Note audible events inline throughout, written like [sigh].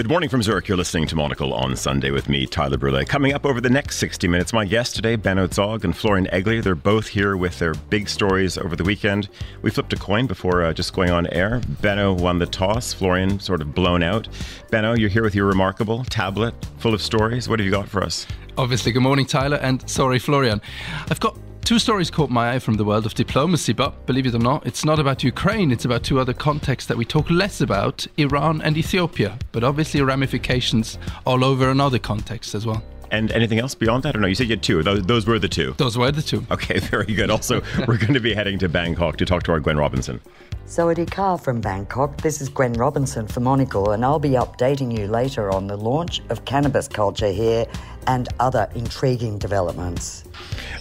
Good morning from Zurich. You're listening to Monocle on Sunday with me, Tyler Brûlé. Coming up over the next 60 minutes, my guests today, Benno Zogg and Florian Egli. They're both here with their big stories over the weekend. We flipped a coin before uh, just going on air. Benno won the toss, Florian sort of blown out. Benno, you're here with your remarkable tablet full of stories. What have you got for us? Obviously, good morning, Tyler, and sorry, Florian. I've got Two stories caught my eye from the world of diplomacy, but believe it or not, it's not about Ukraine, it's about two other contexts that we talk less about Iran and Ethiopia, but obviously ramifications all over another context as well. And anything else beyond that? Or no, you said you had two. Those, those were the two. Those were the two. Okay, [laughs] very good. Also, we're going to be heading to Bangkok to talk to our Gwen Robinson. Sawadee Ka from Bangkok. This is Gwen Robinson for Monocle, and I'll be updating you later on the launch of cannabis culture here and other intriguing developments.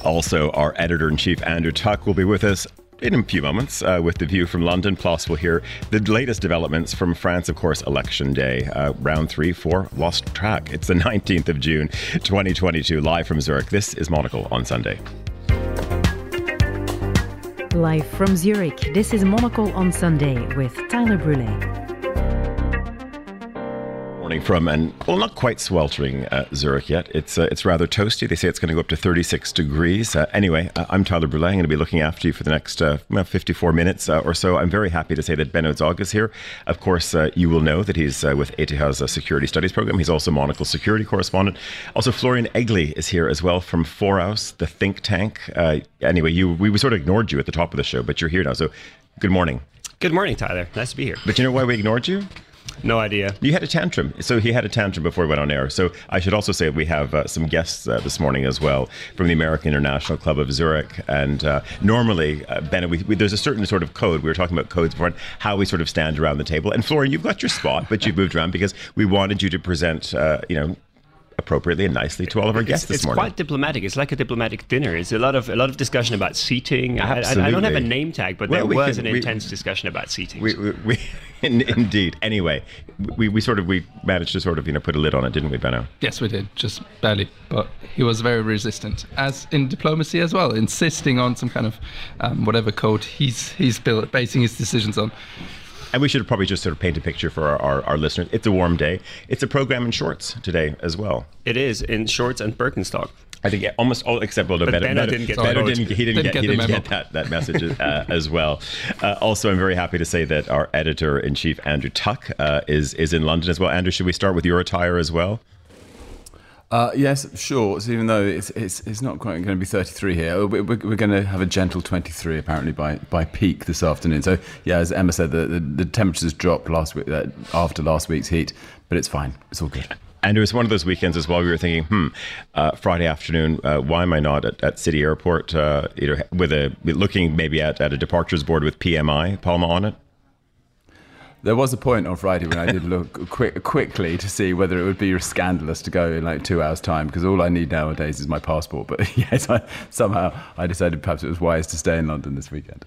Also, our editor in chief, Andrew Tuck, will be with us in a few moments uh, with the view from London. Plus, we'll hear the latest developments from France, of course, election day, uh, round three, four, lost track. It's the [laughs] 19th of June, 2022, live from Zurich. This is Monocle on Sunday. Live from Zurich, this is Monocle on Sunday with Tyler Brûlé morning from, and well, not quite sweltering uh, Zurich yet. It's uh, it's rather toasty. They say it's going to go up to 36 degrees. Uh, anyway, uh, I'm Tyler Brûlé. I'm going to be looking after you for the next uh, 54 minutes uh, or so. I'm very happy to say that Benno Zogg is here. Of course, you will know that he's with ETH's Security Studies program. He's also Monocle security correspondent. Also, Florian Egli is here as well from Foraus, the think tank. anyway, you we sort of ignored you at the top of the show, but you're here now. So, good morning. Good morning, Tyler. Nice to be here. But you know why we ignored you? No idea. You had a tantrum. So he had a tantrum before we went on air. So I should also say we have uh, some guests uh, this morning as well from the American International Club of Zurich. And uh, normally, uh, Ben, we, we, there's a certain sort of code. We were talking about codes before, how we sort of stand around the table. And Florian, you've got your spot, but you've moved around because we wanted you to present, uh, you know, appropriately and nicely to all of our guests it's, this morning. It's quite diplomatic. It's like a diplomatic dinner. It's a lot of a lot of discussion about seating. I, I, I, don't have a name tag, but well, there was can, an we, intense discussion about seating. We, we, [laughs] in, indeed. Anyway, we, we sort of we managed to sort of you know put a lid on it, didn't we, Benno? Yes, we did, just barely. But he was very resistant, as in diplomacy as well, insisting on some kind of um, whatever code he's he's built, basing his decisions on. And we should probably just sort of paint a picture for our, our, our, listeners. It's a warm day. It's a program in shorts today as well. It is in shorts and Birkenstock. I think almost all except well, but Benno, Benno, didn't get, Benno didn't, he didn't, didn't get, get, he didn't get that, that message uh, as well. Uh, also, I'm very happy to say that our editor in chief Andrew Tuck uh, is is in London as well. Andrew, should we start with your attire as well? Uh, yes, shorts. Even though it's it's it's not quite going to be 33 here, we're, we're, we're, going to have a gentle 23 apparently by by peak this afternoon. So yeah, as Emma said, the the, the temperatures dropped last week uh, after last week's heat, but it's fine. It's all good. And it was one of those weekends as well. We were thinking, hmm, uh, Friday afternoon, uh, why am I not at, at City Airport? Uh, you know, with a looking maybe at, at a departures board with PMI Palma on it. There was a point on Friday when I did look [laughs] quick, quickly to see whether it would be scandalous to go in like two hours' time because all I need nowadays is my passport. But [laughs] yes, I, somehow I decided perhaps it was wise to stay in London this weekend.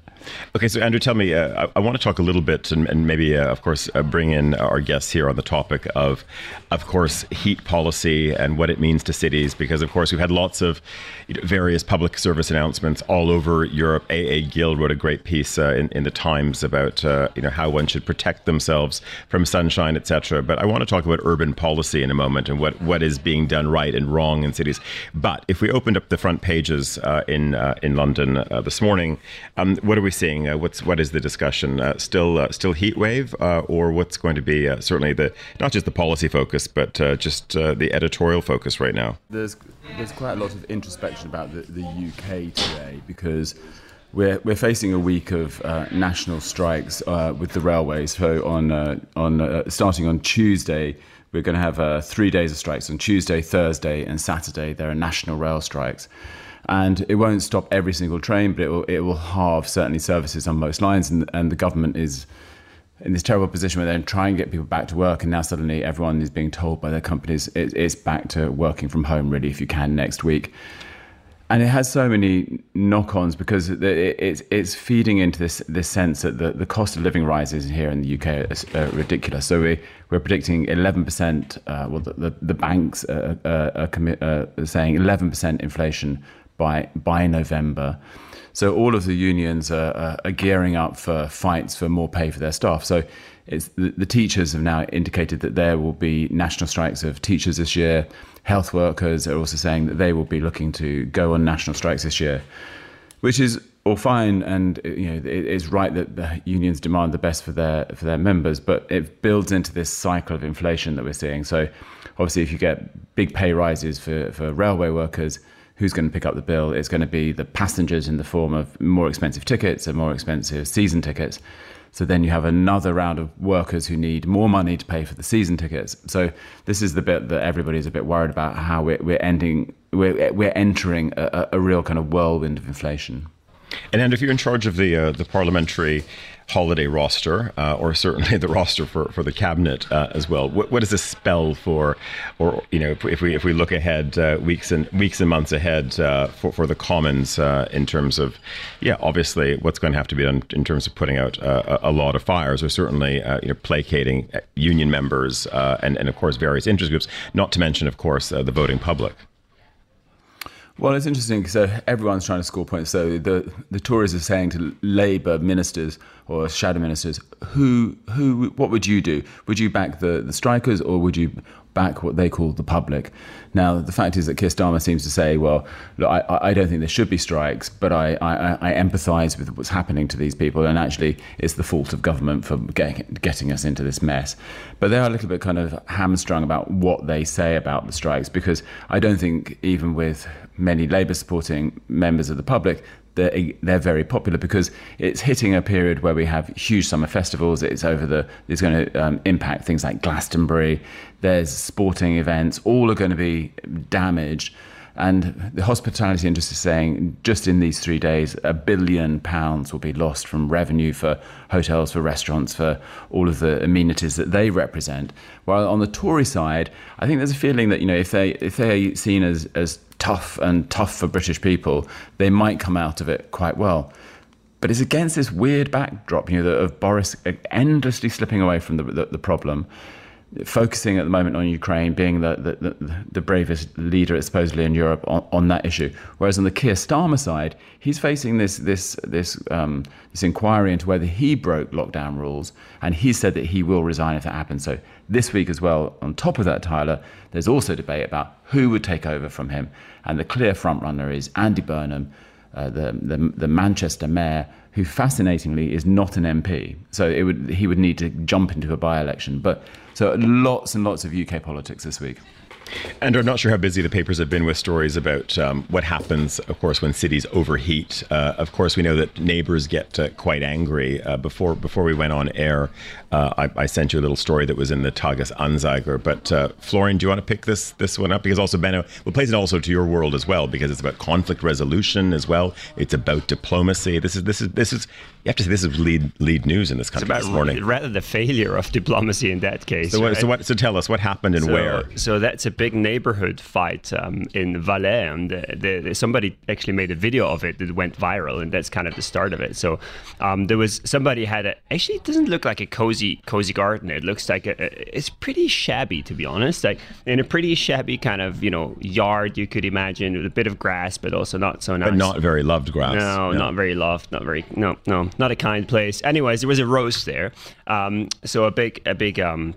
Okay, so Andrew, tell me, uh, I, I, want to talk a little bit and, and maybe, uh, of course, uh, bring in our guests here on the topic of, of course, heat policy and what it means to cities, because, of course, we've had lots of you know, various public service announcements all over Europe. AA Gill wrote a great piece uh, in, in the Times about, uh, you know, how one should protect themselves from sunshine, etc. But I want to talk about urban policy in a moment and what, what is being done right and wrong in cities. But if we opened up the front pages uh, in uh, in London uh, this morning, um, what are we seeing? Uh, what's what is the discussion? Uh, still uh, still heat wave, or what's going to be certainly the not just the policy focus, but just the editorial focus right now? There's there's quite a lot of introspection about the, the UK today because we're, we're facing a week of uh, national strikes uh, with the railways. So on uh, on uh, starting on Tuesday, we're going to have uh, three days of strikes. On Tuesday, Thursday, and Saturday, there are national rail strikes, and it won't stop every single train, but it will it will halve certainly services on most lines. And, and the government is in this terrible position where they're trying to get people back to work, and now suddenly everyone is being told by their companies it, it's back to working from home really if you can next week and it has so many knock-ons because it's it's feeding into this this sense that the, the cost of living rises here in the UK is uh, ridiculous. So we we're predicting 11 percent. Uh, well, the the, the banks are, are, are saying 11 percent inflation by by November. So all of the unions are, are gearing up for fights for more pay for their staff. So the, the teachers have now indicated that there will be national strikes of teachers this year. Health workers are also saying that they will be looking to go on national strikes this year, which is all fine, and you know it's right that the unions demand the best for their for their members, but it builds into this cycle of inflation that we're seeing. So, obviously, if you get big pay rises for for railway workers, who's going to pick up the bill? It's going to be the passengers in the form of more expensive tickets and more expensive season tickets. So then you have another round of workers who need more money to pay for the season tickets. So this is the bit that everybody's a bit worried about how we're, we're ending, we're, we're entering a, a real kind of whirlwind of inflation. And then, if you're in charge of the uh, the parliamentary holiday roster, uh, or certainly the roster for, for the cabinet uh, as well. What, what, does this spell for, or you know, if, we if we look ahead uh, weeks and weeks and months ahead uh, for for the Commons uh, in terms of, yeah, obviously what's going to have to be done in terms of putting out a, a lot of fires, or certainly you know placating union members and and of course various interest groups, not to mention of course the voting public. Well, it's interesting. So everyone's trying to score points. So the the Tories are saying to Labour ministers or shadow ministers, who who what would you do? Would you back the the strikers or would you back what they call the public? Now, the fact is that Keir Starmer seems to say, well, look, I, I don't think there should be strikes, but I, I, I empathise with what's happening to these people, and actually, it's the fault of government for getting, getting us into this mess. But they are a little bit kind of hamstrung about what they say about the strikes, because I don't think even with many Labour supporting members of the public, they're, they're very popular because it's hitting a period where we have huge summer festivals. It's over the it's going to um, impact things like Glastonbury. There's sporting events. All are going to be damaged. And the hospitality industry is saying just in these three days, a billion pounds will be lost from revenue for hotels, for restaurants, for all of the amenities that they represent. While on the Tory side, I think there's a feeling that you know if they if they're seen as as tough and tough for British people, they might come out of it quite well. But it's against this weird backdrop, you know, of Boris endlessly slipping away from the, the, the problem focusing at the moment on Ukraine, being the, the, the, bravest leader supposedly in Europe on, on, that issue. Whereas on the Keir Starmer side, he's facing this this this um, this inquiry into whether he broke lockdown rules, and he said that he will resign if that happens. So this week as well, on top of that, Tyler, there's also debate about who would take over from him, and the clear frontrunner is Andy Burnham, uh, the, the the Manchester mayor who fascinatingly is not an MP. So it would he would need to jump into a by-election. But so lots and lots of UK politics this week. And I'm not sure how busy the papers have been with stories about um, what happens, of course, when cities overheat. Uh, of course, we know that neighbors get uh, quite angry. Uh, before before we went on air, uh, I, I, sent you a little story that was in the Tages Anzeiger. But uh, Florian, do you want to pick this this one up? Because also Benno, we'll place it also to your world as well, because it's about conflict resolution as well. It's about diplomacy. This is this is this is you have to say this is lead lead news in this country it's about this morning. Rather the failure of diplomacy in that case. So, right? so, what, so tell us what happened and so, where. So that's a big neighborhood fight um, in Valais, and the, the, somebody actually made a video of it that went viral, and that's kind of the start of it. So um, there was somebody had a actually it doesn't look like a cozy cozy garden. It looks like a, a, it's pretty shabby to be honest, like in a pretty shabby kind of you know yard you could imagine with a bit of grass, but also not so nice. But not very loved grass. No, no. not very loved, not very no no not a kind place place. Anyways, there was a roast there. Um, so a big, a big um,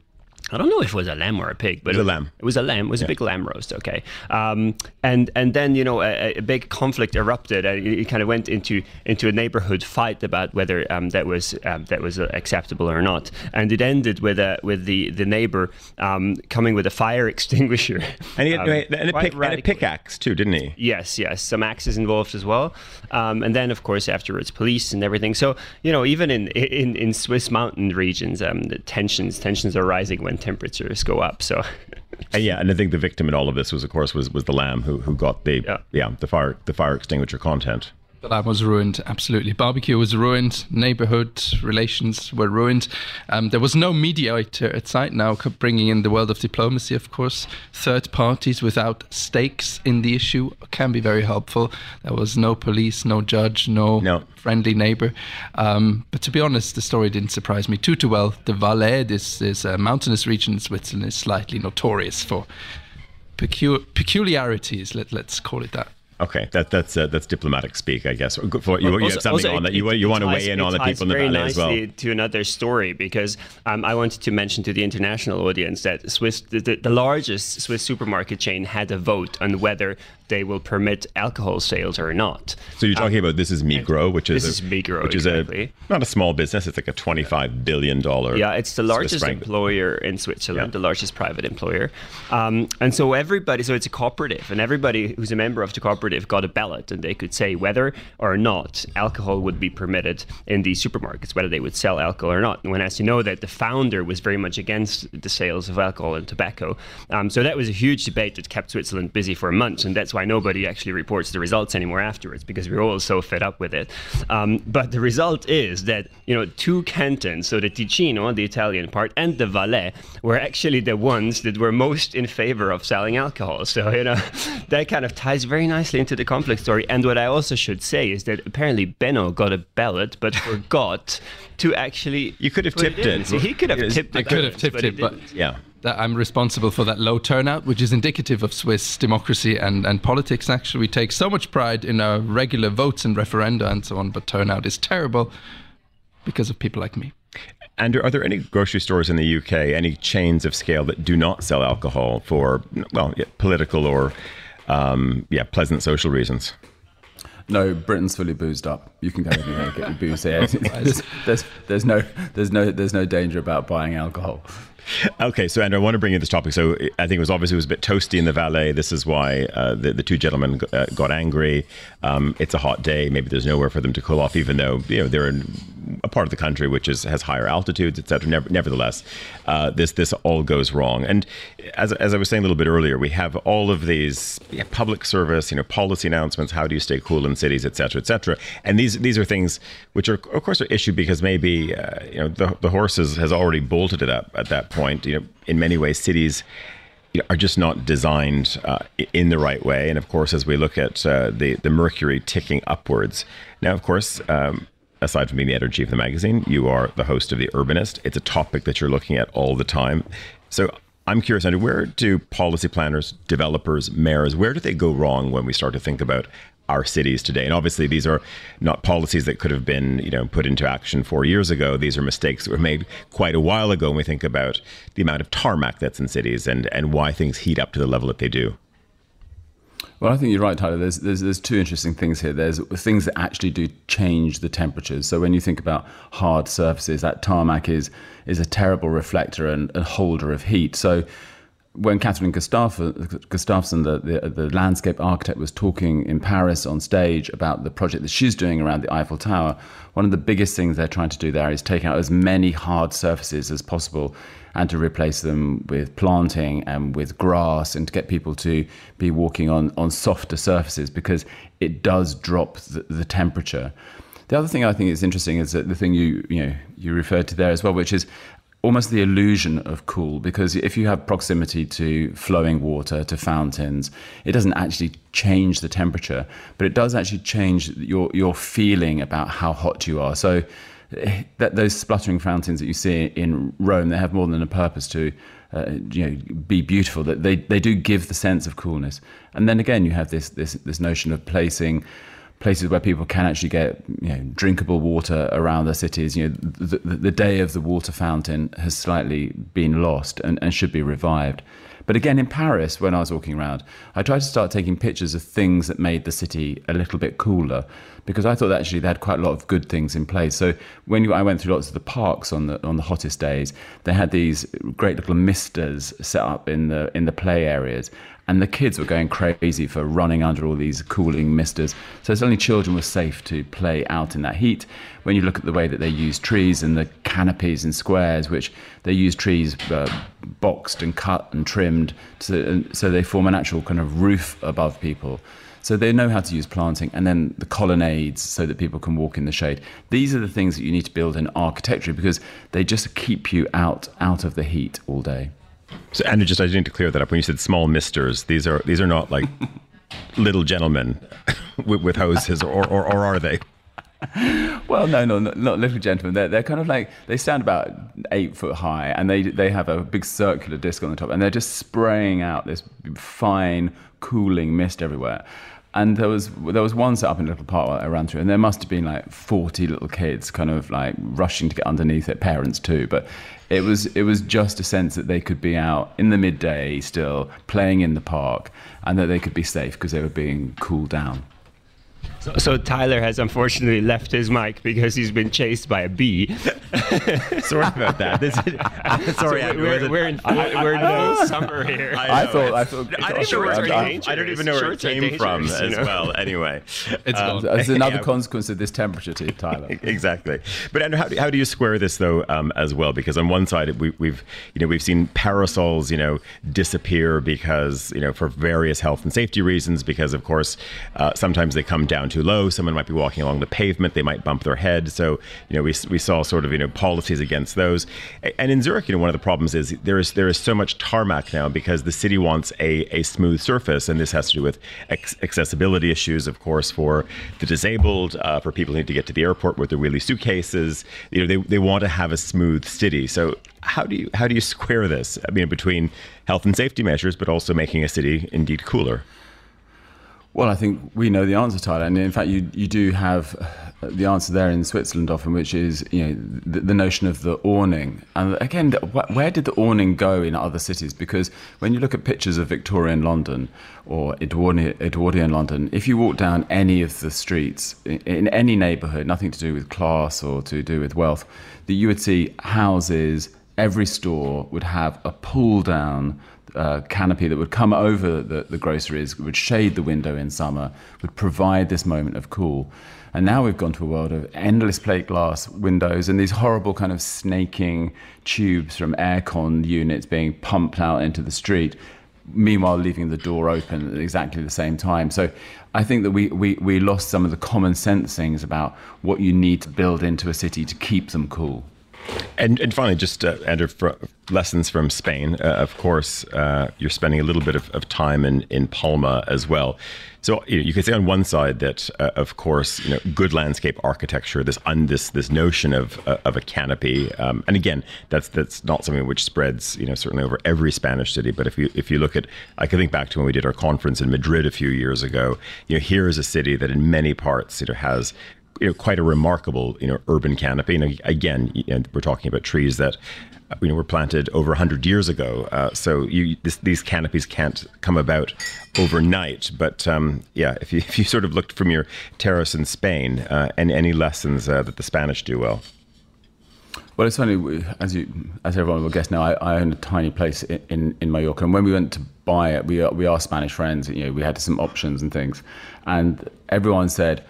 I don't know if it was a lamb or a pig, but it was a lamb. It was a lamb. It was yeah. a big lamb roast. Okay, um, and and then you know a, a big conflict erupted, and it, kind of went into into a neighborhood fight about whether um, that was um, that was acceptable or not, and it ended with a with the the neighbor um, coming with a fire [laughs] extinguisher and, he had, um, and, a, pick, and a, pickaxe too, didn't he? Yes, yes, some axes involved as well, um, and then of course afterwards police and everything. So you know even in in, in Swiss mountain regions, the tensions tensions are rising when temperatures go up. So, [laughs] and yeah, and I think the victim in all of this was, of course, was was the lamb who who got the yeah, yeah the fire the fire extinguisher content. That was ruined, absolutely. Barbecue was ruined, neighborhood relations were ruined. Um, there was no mediator at site now, bringing in the world of diplomacy, of course. Third parties without stakes in the issue can be very helpful. There was no police, no judge, no, no. friendly neighbor. Um, but to be honest, the story didn't surprise me too, too well. The Valais, this is a mountainous region in Switzerland, is slightly notorious for pecu- peculiarities, let, let's call it that. Okay, that, that's uh, that's diplomatic speak, I guess. For, you, you also, have something on that. You, it you want to weigh in on the people in the valley as well. To another story, because um, I wanted to mention to the international audience that Swiss, the, the, the largest Swiss supermarket chain, had a vote on whether they will permit alcohol sales or not. So you're talking about this is Migros, which is This a, is Migros, which is exactly. a not a small business. It's like a 25 billion dollar. Yeah, it's the largest employer in Switzerland, Yeah. the largest private employer. Um, and so everybody, so it's a cooperative, and everybody who's a member of the cooperative got a ballot, and they could say whether or not alcohol would be permitted in these supermarkets, whether they would sell alcohol or not. And when, as you know, that the founder was very much against the sales of alcohol and tobacco. Um, so that was a huge debate that kept Switzerland busy for months, and that's why nobody actually reports the results anymore afterwards because we're all so fed up with it. Um, but the result is that you know two cantons, so the Ticino, the Italian part, and the Valais, were actually the ones that were most in favor of selling alcohol. So you know [laughs] that kind of ties very nicely into the conflict story. And what I also should say is that apparently Benno got a ballot but [laughs] forgot to actually. You could have tipped in. it. So he could have Yes, tipped I it. could have tipped but it, but-. Yeah. That I'm responsible for that low turnout, which is indicative of Swiss democracy and, and politics. Actually, we take so much pride in our regular votes and referenda and so on, but turnout is terrible because of people like me. Andrew, are there any grocery stores in the UK, any chains of scale that do not sell alcohol for, well, yeah, political or, um, yeah, pleasant social reasons? No, Britain's fully boozed up. You can go anywhere and get your booze here. [laughs] There's, there's, there's no, there's no, there's no danger about buying alcohol. Okay, so Andrew, I want to bring in this topic. So I think it was obviously it was a bit toasty in the Valais. This is why uh, the the two gentlemen g- uh, got angry. Um, it's a hot day. Maybe there's nowhere for them to cool off, even though you know they're in a part of the country which is has higher altitudes, etc. Never, nevertheless, uh, this this all goes wrong. And as as I was saying a little bit earlier, we have all of these yeah, public service, you know, policy announcements. How do you stay cool in cities, etc., etc. And these these are things which are of course are issued because maybe uh, you know the the horse has, has already bolted it up at that point. You know, in many ways, cities are just not designed uh, in the right way. And of course, as we look at uh, the the mercury ticking upwards, now of course. Um, Aside from being the editor in chief of the magazine, you are the host of The Urbanist. It's a topic that you're looking at all the time. So I'm curious, Andrew, where do policy planners, developers, mayors, where do they go wrong when we start to think about our cities today? And obviously, these are not policies that could have been, you know, put into action four years ago. These are mistakes that were made quite a while ago when we think about the amount of tarmac that's in cities and, and why things heat up to the level that they do. Well, I think you're right, Tyler. There's, there's, there's two interesting things here. There's things that actually do change the temperatures. So when you think about hard surfaces, that tarmac is, is a terrible reflector and, and holder of heat. So when Kathryn Gustaf- Gustafson, the, the, the landscape architect, was talking in Paris on stage about the project that she's doing around the Eiffel Tower, one of the biggest things they're trying to do there is take out as many hard surfaces as possible and to replace them with planting and with grass and to get people to be walking on, on softer surfaces because it does drop the, the temperature. The other thing I think is interesting is that the thing you you know you referred to there as well, which is almost the illusion of cool because if you have proximity to flowing water to fountains it doesn't actually change the temperature but it does actually change your your feeling about how hot you are so that those spluttering fountains that you see in Rome they have more than a purpose to uh, you know be beautiful that they they do give the sense of coolness and then again you have this this this notion of placing places where people can actually get you know, drinkable water around their cities. You know, the, the, the day of the water fountain has slightly been lost and, and should be revived. But again, in Paris, when I was walking around, I tried to start taking pictures of things that made the city a little bit cooler because I thought actually they had quite a lot of good things in place. So when you, I went through lots of the parks on the on the hottest days, they had these great little misters set up in the in the play areas, and the kids were going crazy for running under all these cooling misters. So suddenly children were safe to play out in that heat. When you look at the way that they use trees and the canopies and squares, which they use trees uh, boxed and cut and trimmed, and so they form an actual kind of roof above people. So they know how to use planting, and then the colonnades so that people can walk in the shade. These are the things that you need to build in architecture because they just keep you out out of the heat all day. So, Andrew, just I need to clear that up. When you said small misters, these are these are not like [laughs] little gentlemen [laughs] with, with hoses, or, or or are they? Well, no, no, not, not little gentlemen. They're, they're kind of like they stand about eight foot high, and they they have a big circular disc on the top, and they're just spraying out this fine cooling mist everywhere. And there was there was one set up in a little park I ran through, and there must have been like forty little kids, kind of like rushing to get underneath it, parents too. But it was it was just a sense that they could be out in the midday still playing in the park, and that they could be safe because they were being cooled down. So, so, Tyler has unfortunately left his mic because he's been chased by a bee. [laughs] sorry about that. This is, uh, [laughs] sorry, so we're, we're, in, I, we're in no summer here. I, I thought. I thought. I, don't, know I, I don't even know where it came from as you know? well. Anyway, it's, um, it's another yeah. consequence of this temperature, too, Tyler. exactly. But Andrew, how do, how do you square this though um, as well? Because on one side we, we've you know we've seen parasols you know disappear because you know for various health and safety reasons because of course uh, sometimes they come down too low. Someone might be walking along the pavement; they might bump their head. So you know, we, we saw sort of you know policies against those. And in Zurich, you know, one of the problems is there is there is so much tarmac now because the city wants a, a smooth surface, and this has to do with ex- accessibility issues, of course, for the disabled, uh, for people who need to get to the airport with their wheelie suitcases. You know, they, they want to have a smooth city. So how do you how do you square this? I mean, between health and safety measures, but also making a city indeed cooler. Well, I think we know the answer, Tyler, and in fact, you you do have uh, the answer there in Switzerland often, which is you know the, the notion of the awning. And again, where did the awning go in other cities? Because when you look at pictures of Victorian London or Edwardian, Edwardian London, if you walk down any of the streets in, in any neighbourhood, nothing to do with class or to do with wealth, that you would see houses. Every store would have a pull down uh, canopy that would come over the, the groceries, would shade the window in summer, would provide this moment of cool. And now we've gone to a world of endless plate glass windows and these horrible kind of snaking tubes from aircon units being pumped out into the street, meanwhile leaving the door open at exactly the same time. So I think that we, we, we lost some of the common sense things about what you need to build into a city to keep them cool. And, and finally, just uh, Andrew, lessons from Spain. Uh, of course, uh, you're spending a little bit of, of, time in, in Palma as well. So you, know, you could say on one side that, uh, of course, you know, good landscape architecture, this un, this this notion of uh, of a canopy, um, and again, that's that's not something which spreads, you know, certainly over every Spanish city. But if you if you look at, I can think back to when we did our conference in Madrid a few years ago. You know, here is a city that in many parts, you know, has you know, quite a remarkable you know urban canopy. And again, you know, we're talking about trees that you know were planted over 100 years ago. Uh, so you, this, these canopies can't come about overnight. But um, yeah, if you [laughs] if you sort of looked from your terrace in Spain, uh, and any lessons uh, that the Spanish do well. Well, it's funny as you, as everyone will guess now. I, I own a tiny place in, in, in Mallorca, and when we went to buy it, we are, we are Spanish friends. You know, we had some options and things, and everyone said,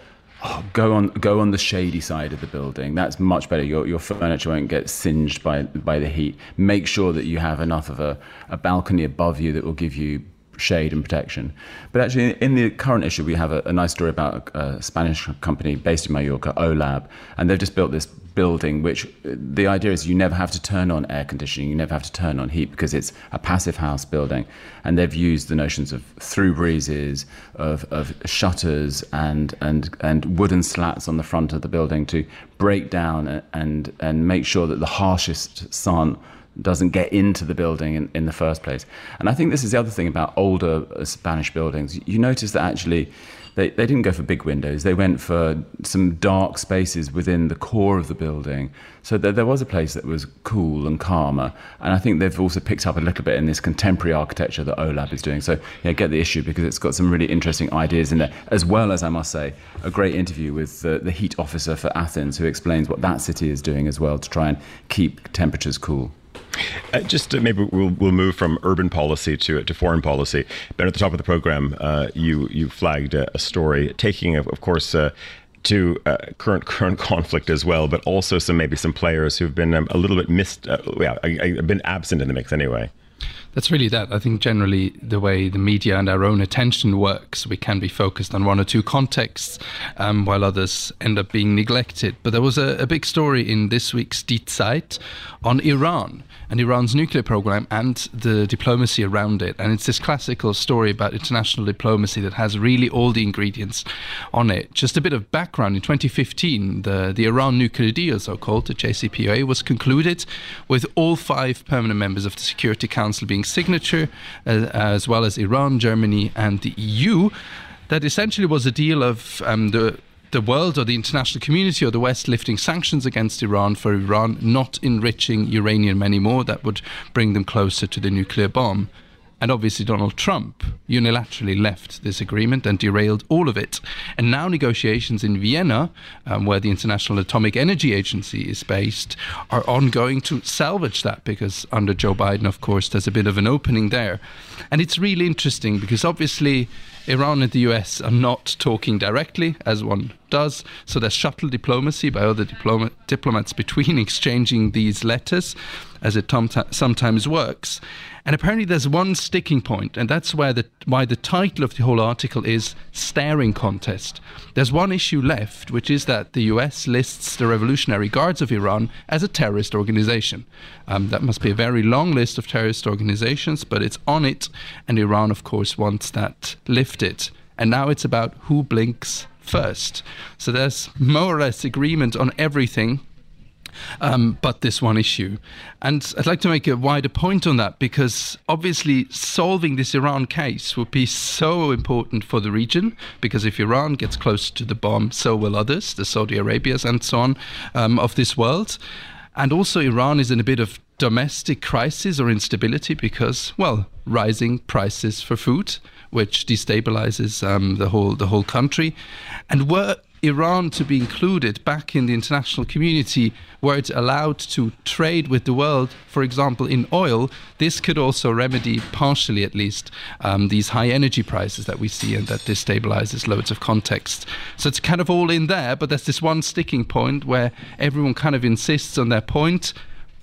oh, go on go on the shady side of the building. That's much better. Your your furniture won't get singed by by the heat. Make sure that you have enough of a, a balcony above you that will give you shade and protection. But actually, in the current issue, we have a, a nice story about a, a, Spanish company based in Mallorca, OHLAB, and they've just built this building, which the idea is you never have to turn on air conditioning, you never have to turn on heat because it's a passive house building. And they've used the notions of through breezes, of, of shutters, and, and, and wooden slats on the front of the building to break down and, and make sure that the harshest sun doesn't get into the building in, in the first place. And I think this is the other thing about older uh, Spanish buildings. You notice that actually they, they didn't go for big windows, they went for some dark spaces within the core of the building. So that there was a place that was cool and calmer. And I think they've also picked up a little bit in this contemporary architecture that OHLAB is doing. So yeah, get the issue because it's got some really interesting ideas in there, as well as, I must say, a great interview with the, the heat officer for Athens who explains what that city is doing as well to try and keep temperatures cool. Uh, just uh, maybe we'll, we'll move from urban policy to to foreign policy. But at the top of the program, uh, you you flagged a, a story taking, of, of course. Uh, to uh, current current [laughs] conflict as well, but also some maybe some players who've been um, a little bit missed, uh, yeah, I, I've been absent in the mix anyway. That's really that. I think generally the way the media and our own attention works, we can be focused on one or two contexts um, while others end up being neglected. But there was a, a big story in this week's Die Zeit on Iran and Iran's nuclear program and the diplomacy around it. And it's this classical story about international diplomacy that has really all the ingredients on it. Just a bit of background in 2015, the, the Iran nuclear deal, so called, the JCPOA, was concluded with all five permanent members of the Security Council being signature, uh, as well as Iran, Germany, and the EU. that essentially was a deal of um, the the world or the international community or the West lifting sanctions against Iran for Iran not enriching uranium anymore. That would bring them closer to the nuclear bomb. And obviously, Donald Trump unilaterally left this agreement and derailed all of it. And now, negotiations in Vienna, um, where the International Atomic Energy Agency is based, are ongoing to salvage that because under Joe Biden, of course, there's a bit of an opening there. And it's really interesting because obviously, Iran and the US are not talking directly, as one does. So there's shuttle diplomacy by other diploma- diplomats between [laughs] exchanging these letters, as it tom- sometimes works. And apparently, there's one sticking point, and that's why the, why the title of the whole article is Staring Contest. There's one issue left, which is that the US lists the Revolutionary Guards of Iran as a terrorist organization. Um, that must be a very long list of terrorist organizations, but it's on it, and Iran, of course, wants that lifted. And now it's about who blinks first. So there's more or less agreement on everything um, but this one issue. And I'd like to make a wider point on that because obviously solving this Iran case would be so important for the region because if Iran gets close to the bomb, so will others, the Saudi Arabias and so on um, of this world. And also, Iran is in a bit of domestic crisis or instability because, well, rising prices for food, which destabilizes um, the whole the whole country, and were Iran to be included back in the international community were it allowed to trade with the world, for example, in oil, this could also remedy, partially at least, um, these high energy prices that we see and that destabilizes loads of context. So it's kind of all in there, but there's this one sticking point where everyone kind of insists on their point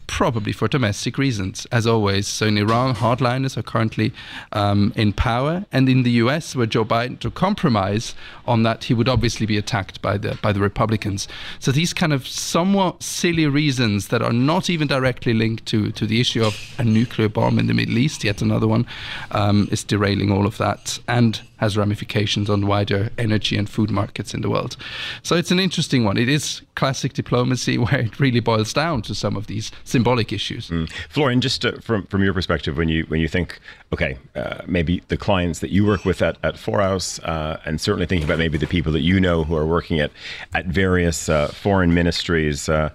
probably for domestic reasons, as always. So in Iran, hardliners are currently um, in power, and in the U.S., where Joe Biden to compromise on that, he would obviously be attacked by the by the Republicans. So these kind of somewhat silly reasons that are not even directly linked to to the issue of a nuclear bomb in the Middle East, yet another one, um, is derailing all of that and has ramifications on wider energy and food markets in the world. So it's an interesting one. It is classic diplomacy [laughs] where it really boils down to some of these symbolic issues. Mm. Florian, just uh, from from your perspective, when you when you think, okay, uh, maybe the clients that you work with at at Foraus, uh, and certainly thinking about maybe the people that you know who are working at at various uh, foreign ministries uh,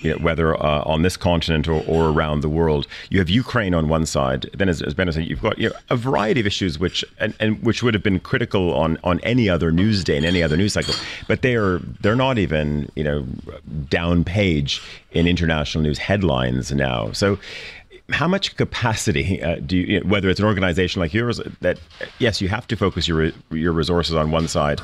you know, whether uh, on this continent or, or, around the world. You have Ukraine on one side. Then, as, as Ben said, you've got you know, a variety of issues which and, and which would have been critical on, on any other news day in any other news cycle, but they are they're not even you know down page in international news headlines now. So how much capacity uh, do you, whether it's an organization like yours that yes you have to focus your your resources on one side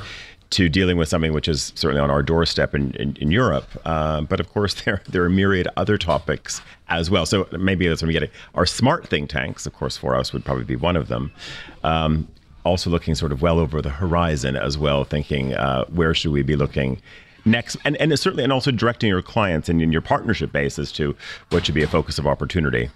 to dealing with something which is certainly on our doorstep in, in, in Europe. Uh, but of course, [laughs] there, there are myriad other topics as well. So maybe that's what we get. Our smart think tanks, of course, Foraus would probably be one of them. Um, also looking sort of well over the horizon as well, thinking uh, where should we be looking next, and, and certainly, and also directing your clients and in your partnership base as to what should be a focus of opportunity.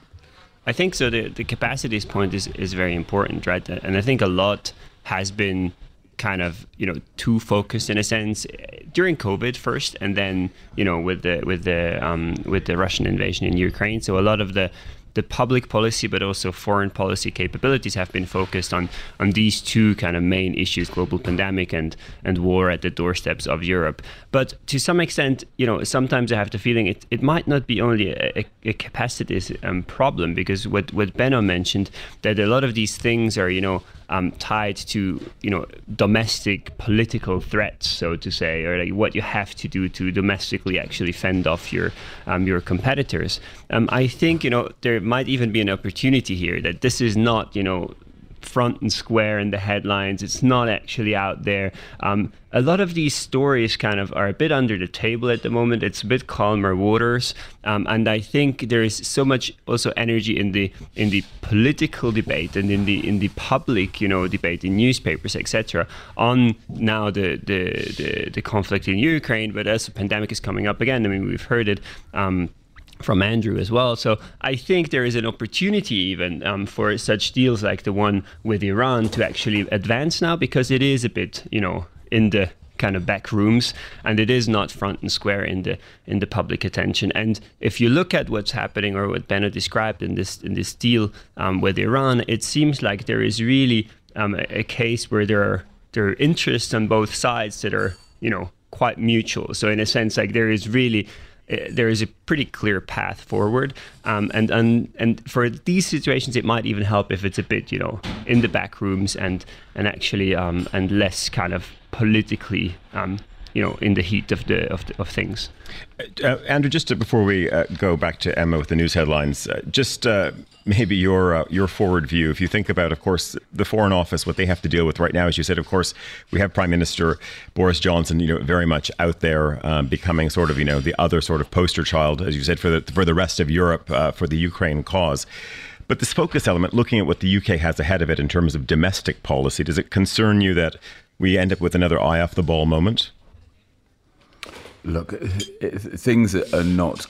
I think so. The, the capacities point is, is very important, right? And I think a lot has been kind of you know too focused in a sense during COVID first, and then you know with the with the um, with the Russian invasion in Ukraine. So a lot of the the public policy but also foreign policy capabilities have been focused on on these two kind of main issues global pandemic and and war at the doorsteps of Europe but to some extent you know sometimes I have the feeling it, it might not be only a, a capacity um, problem because what what Benno mentioned that a lot of these things are you know um, tied to you know domestic political threats, so to say, or like what you have to do to domestically actually fend off your um, your competitors. Um, I think you know there might even be an opportunity here that this is not you know front and square in the headlines. It's not actually out there. Um, a lot of these stories kind of are a bit under the table at the moment. It's a bit calmer waters, um, and I think there is so much also energy in the in the political debate and in the in the public, you know, debate in newspapers, etc. On now the, the the the conflict in Ukraine, but as the pandemic is coming up again, I mean, we've heard it. Um, from Andrew as well. So I think there is an opportunity even um, for such deals like the one with Iran to actually advance now because it is a bit, you know, in the kind of back rooms and it is not front and square in the in the public attention and if you look at what's happening or what Benno described in this in this deal um, with Iran it seems like there is really um, a, a case where there are there are interests on both sides that are you know quite mutual. So in a sense, like there is really there is a pretty clear path forward. Um, and, and and for these situations, it might even help if it's a bit, you know, in the back rooms and and actually um, and less kind of politically um, you know in the heat of the of, the, of things. Uh, Andrew, just to, before we uh, go back to Emma with the news headlines, uh, just uh, maybe your uh, your forward view. If you think about, of course, the Foreign Office, what they have to deal with right now, as you said, of course, we have Prime Minister Boris Johnson, you know, very much out there, um, becoming sort of you know the other sort of poster child, as you said, for the for the rest of Europe uh, for the Ukraine cause. But this focus element, looking at what the UK has ahead of it in terms of domestic policy, does it concern you that we end up with another eye off the ball moment? Look, things are not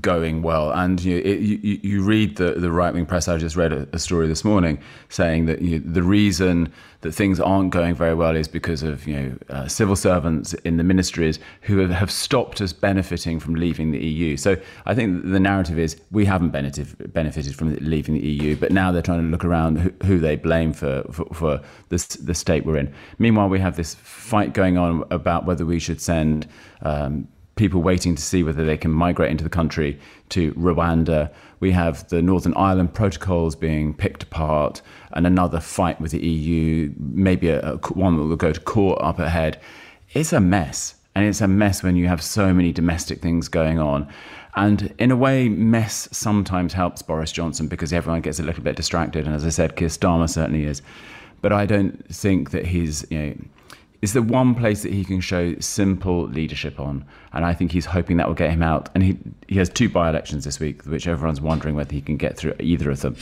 going well, and you, it, you, you read the, the right wing press. I just read a, a story this morning saying that you, the reason that things aren't going very well is because of you know uh, civil servants in the ministries who have, have, stopped us benefiting from leaving the EU. So I think the narrative is we haven't benefited benefited from leaving the EU, but now they're trying to look around who, who they blame for for, for the state we're in. Meanwhile, we have this fight going on about whether we should send. Um, people waiting to see whether they can migrate into the country to Rwanda. We have the Northern Ireland protocols being picked apart, and another fight with the EU, maybe a, a, one that will go to court up ahead. It's a mess. And it's a mess when you have so many domestic things going on. And in a way, mess sometimes helps Boris Johnson because everyone gets a little bit distracted. And as I said, Keir Starmer certainly is. But I don't think that he's, you know, is the one place that he can show simple leadership on. And I think he's hoping that will get him out. And he, he has two by elections this week, which everyone's wondering whether he can get through either of them.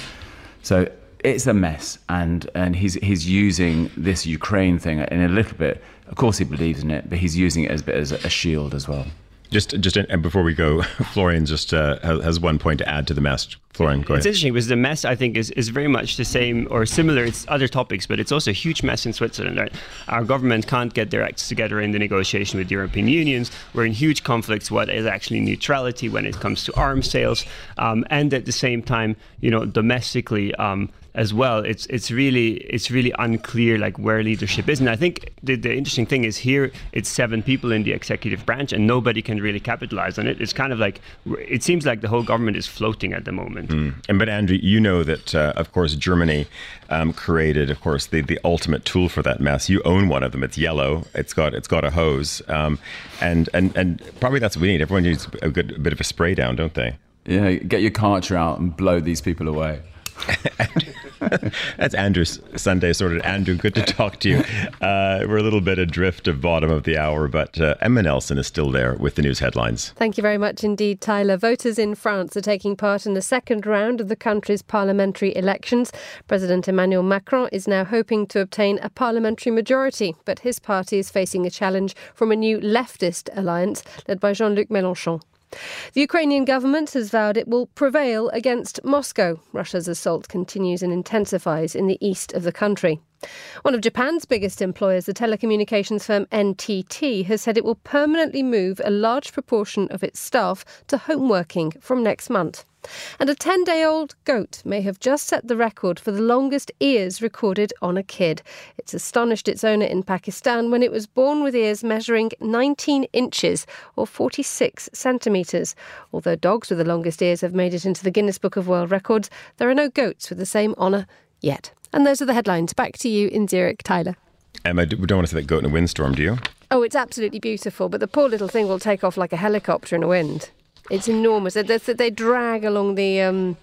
So it's a mess. And, and he's, he's using this Ukraine thing in a little bit. Of course, he believes in it, but he's using it as, as a shield as well. Just, just, and before we go, [laughs] Florian just uh, has one point to add to the mess. Florian, go It's ahead. interesting because the mess, I think, is, is very much the same or similar. It's other topics, but it's also a huge mess in Switzerland. Right? Our government can't get their acts together in the negotiation with European unions. We're in huge conflicts. What is actually neutrality when it comes to arms sales, um, and at the same time, you know, domestically. Um, as well. It's it's really it's really unclear like where leadership is. And I think the, the interesting thing is here it's seven people in the executive branch and nobody can really capitalize on it. It's kind of like it seems like the whole government is floating at the moment. Mm. And but Andrew, you know that uh, of course Germany um, created, of course, the the ultimate tool for that mess. You own one of them. It's yellow. It's got it's got a hose, um, and and and probably that's what we need. Everyone needs a good a bit of a spray down, don't they? Yeah, get your Karcher out and blow these people away. [laughs] That's Andrew's Sunday sorted. Andrew, good to talk to you. Uh, we're a little bit adrift of bottom of the hour, but uh, Emma Nelson is still there with the news headlines. Thank you very much indeed, Tyler. Voters in France are taking part in the second round of the country's parliamentary elections. President Emmanuel Macron is now hoping to obtain a parliamentary majority, but his party is facing a challenge from a new leftist alliance led by Jean Luc Mélenchon. The Ukrainian government has vowed it will prevail against Moscow. Russia's assault continues and intensifies in the east of the country. One of Japan's biggest employers, the telecommunications firm NTT, has said it will permanently move a large proportion of its staff to home working from next month. And a 10 day old goat may have just set the record for the longest ears recorded on a kid. It's astonished its owner in Pakistan when it was born with ears measuring 19 inches or 46 centimetres. Although dogs with the longest ears have made it into the Guinness Book of World Records, there are no goats with the same honour yet. And those are the headlines. Back to you in Zurich, Tyler. Emma, we don't want to see that goat in a windstorm, do you? Oh, it's absolutely beautiful, but the poor little thing will take off like a helicopter in a wind. It's enormous. They, they drag along the. Um,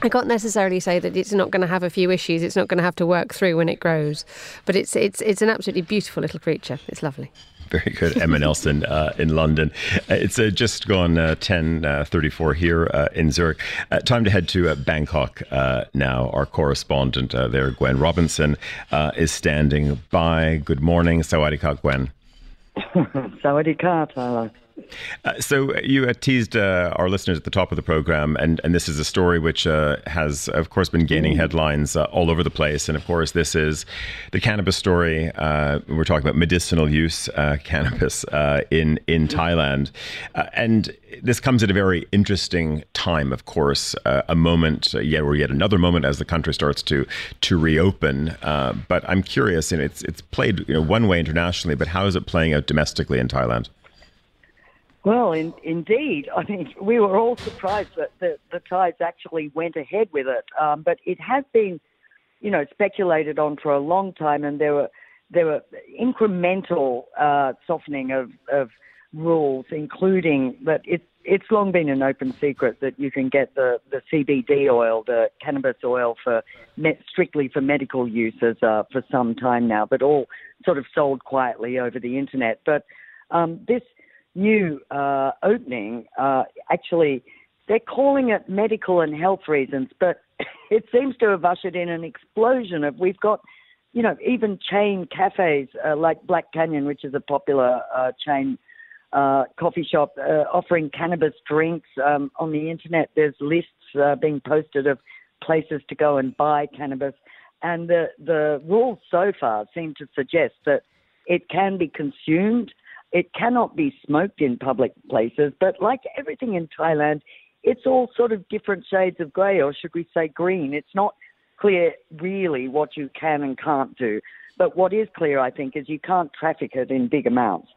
I can't necessarily say that it's not going to have a few issues. It's not going to have to work through when it grows, but it's it's it's an absolutely beautiful little creature. It's lovely. Very good, Emma Nelson uh, in London. Uh, it's uh, just gone uh, ten uh, thirty-four here uh, in Zurich. time to head to Bangkok now. Our correspondent there, Gwen Robinson, is standing by. Good morning, Sawadee Ka, Gwen. [laughs] Sawadee Ka, Tyler. Uh, so you uh, teased uh, our listeners at the top of the program, and, and this is a story which uh, has, of course, been gaining headlines uh, all over the place. And of course, this is the cannabis story. Uh, we're talking about medicinal use cannabis in in Thailand, and this comes at a very interesting time. Of course, a moment, yet or yet another moment as the country starts to to reopen. but I'm curious, and it's it's played you know one way internationally, but how is it playing out domestically in Thailand? Well, in, indeed. I mean, we were all surprised that the, the Thais actually went ahead with it. Um, but it has been, you know, speculated on for a long time, and there were there were incremental uh, softening of, of rules, including that it, it's long been an open secret that you can get the, the CBD oil, the cannabis oil, for strictly for medical uses uh, for some time now, but all sort of sold quietly over the internet. But um, this new uh, opening, uh, actually, they're calling it medical and health reasons, but [coughs] it seems to have ushered in an explosion of we've got, you know, even chain cafes uh, like Black Canyon, which is a popular uh, chain uh, coffee shop, uh, offering cannabis drinks um, on the internet. There's lists being posted of places to go and buy cannabis, and the the rules so far seem to suggest that it can be consumed it cannot be smoked in public places, but like everything in Thailand, it's all sort of different shades of grey, or should we say green. It's not clear really what you can and can't do. But what is clear, I think, is you can't traffic it in big amounts.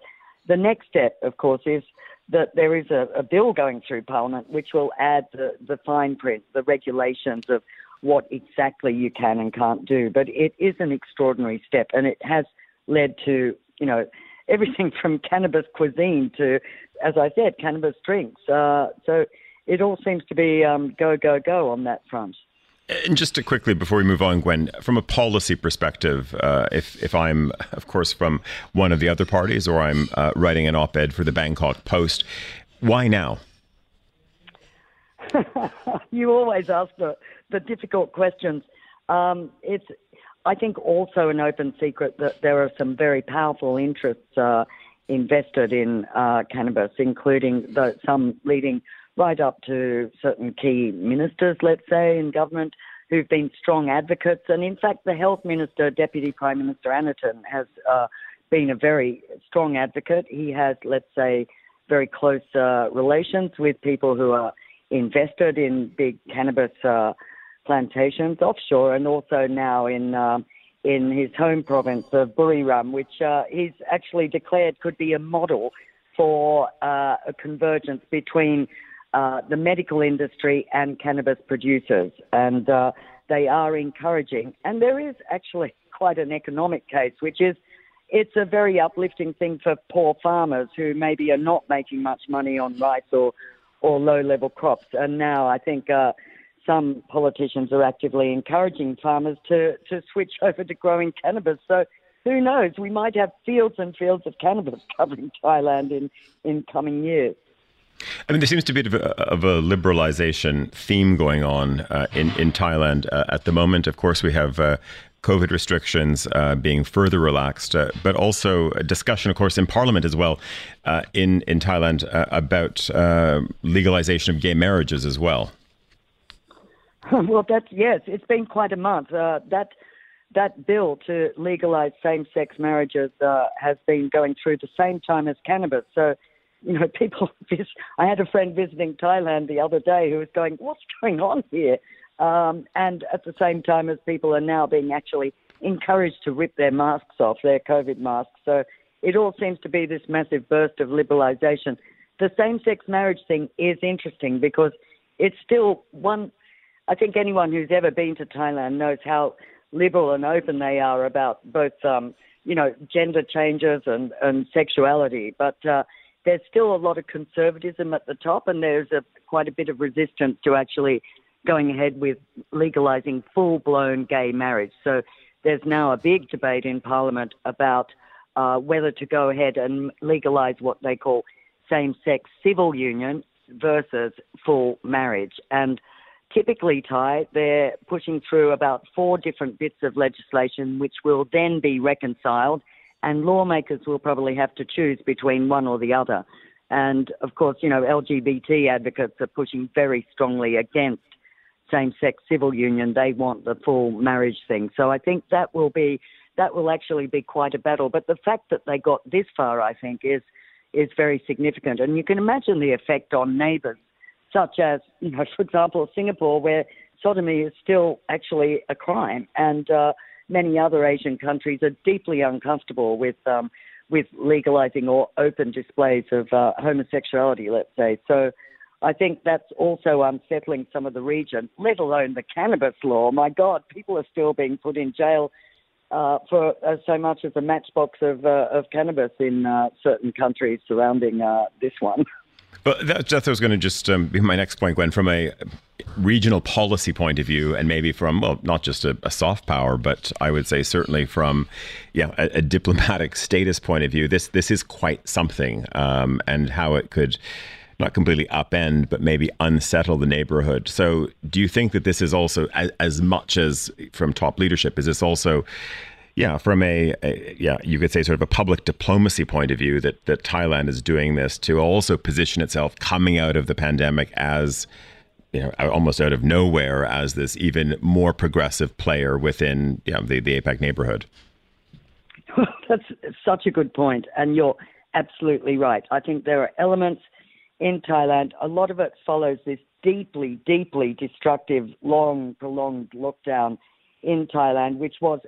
The next step, of course, is that there is a, a bill going through Parliament which will add the, the fine print, the regulations of what exactly you can and can't do. But it is an extraordinary step, and it has led to, you know, [laughs] everything from cannabis cuisine to, as I said, cannabis drinks. Uh, so it all seems to be um, go, go, go on that front. And just to quickly before we move on, Gwen, from a policy perspective, uh, if if I'm, of course, from one of the other parties, or I'm uh, writing an op-ed for the Bangkok Post, why now? [laughs] you always ask the, the difficult questions. Um, it's I think also an open secret that there are some very powerful interests uh, invested in uh, cannabis, including the, some leading right up to certain key ministers, let's say, in government, who've been strong advocates. And in fact, the health minister, Deputy Prime Minister Anutin, has uh, been a very strong advocate. He has, let's say, very close uh, relations with people who are invested in big cannabis uh, plantations offshore and also now in uh, in his home province of Buriram, which uh, he's actually declared could be a model for uh, a convergence between uh, the medical industry and cannabis producers. And uh, they are encouraging. And there is actually quite an economic case, which is it's a very uplifting thing for poor farmers who maybe are not making much money on rice or, or low level crops. And now I think uh, some politicians are actively encouraging farmers to, to switch [laughs] over to growing cannabis. So who knows? We might have fields and fields of cannabis [laughs] covering Thailand in, in coming years. I mean, there seems to be a bit of a, liberalization theme going on uh, in, in Thailand uh, at the moment. Of course, we have uh, COVID restrictions uh, being further relaxed, uh, but also a discussion, of course, in Parliament as well uh, in, in Thailand about legalization of gay marriages as well. [laughs] well, that's yes, it's been quite a month. Uh, that that bill to legalize same-sex marriages uh, has been going through the same time as cannabis. So, you know, [laughs] people. I had a friend visiting Thailand the other day who was going, "What's going on here?" Um, and at the same time as people are now being actually encouraged to rip their masks off, their COVID masks. So it all seems to be this massive burst of liberalization. The same-sex marriage thing is interesting because it's still one I think anyone who's ever been to Thailand knows how liberal and open they are about both, um, you know, gender changes and, and sexuality. But uh, there's still a lot of conservatism at the top, and there's a, quite a bit of resistance to actually going ahead with legalizing full blown gay marriage. So there's now a big debate in Parliament about uh, whether to go ahead and legalize what they call same sex civil union versus full marriage. And typically, Thai, they're pushing through about four different bits of legislation which will then be reconciled, and lawmakers will probably have to choose between one or the other. And of course, you know, LGBT advocates are pushing very strongly against same sex civil union. They want the full marriage thing. So I think that will be that will actually be quite a battle. But the fact that they got this far, I think, is is very significant. And you can imagine the effect on neighbours, such as, you know, for example, Singapore, where sodomy is still actually a crime, and uh, many other Asian countries are deeply uncomfortable with um, with legalizing or open displays of uh, homosexuality. Let's say so. I think that's also unsettling some of the region, let alone the cannabis law. My God, people are still being put in jail uh, for uh, so much as a matchbox of, uh, of cannabis in uh, certain countries surrounding uh, this one. [laughs] Well, that, that was going to just um, be my next point, Gwen. From a regional policy point of view, and maybe from well, not just a, a soft power, but I would say certainly from yeah a, a, diplomatic status point of view, this this is quite something, um, and how it could not completely upend, but maybe unsettle the neighborhood. So, do you think that this is also, as, as much as from top leadership, is this also, yeah, from a, a, yeah, you could say sort of a public diplomacy point of view that that Thailand is doing this to also position itself coming out of the pandemic as you know, almost out of nowhere as this even more progressive player within you know, the, the APEC neighborhood. [laughs] That's such a good point, and you're absolutely right. I think there are elements in Thailand, a lot of it follows this deeply, deeply destructive, long, prolonged lockdown in Thailand, which was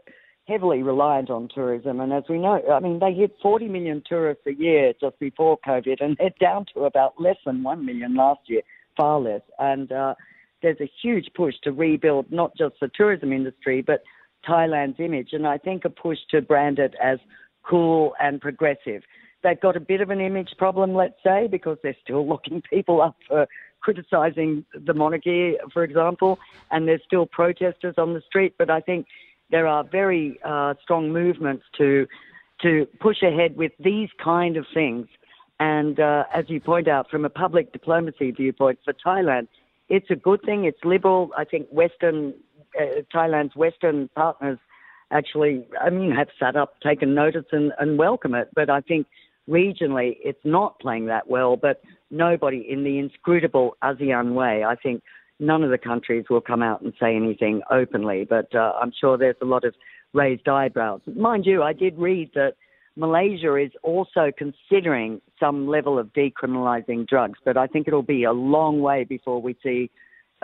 heavily reliant on tourism. And as we know, I mean, they hit 40 million tourists a year just before COVID, and they're down to about less than 1 million last year, far less. And uh, there's a huge push to rebuild not just the tourism industry, but Thailand's image. And I think a push to brand it as cool and progressive they've got a bit of an image problem, let's say, because they're still [laughs] locking people up for criticising the monarchy, for example, and there's still protesters on the street. But I think there are very uh, strong movements to to push ahead with these kind of things. And uh, as you point out, from a public diplomacy viewpoint for Thailand, it's a good thing. It's liberal. I think Western uh, Thailand's Western partners actually, I mean, have sat up, taken notice, and, and welcome it. But I think regionally, it's not playing that well, but nobody in the inscrutable ASEAN way. I think none of the countries will come out and say anything openly, but uh, I'm sure there's a lot of raised eyebrows. Mind you, I did read that Malaysia is also considering some level of decriminalising drugs, but I think it'll be a long way before we see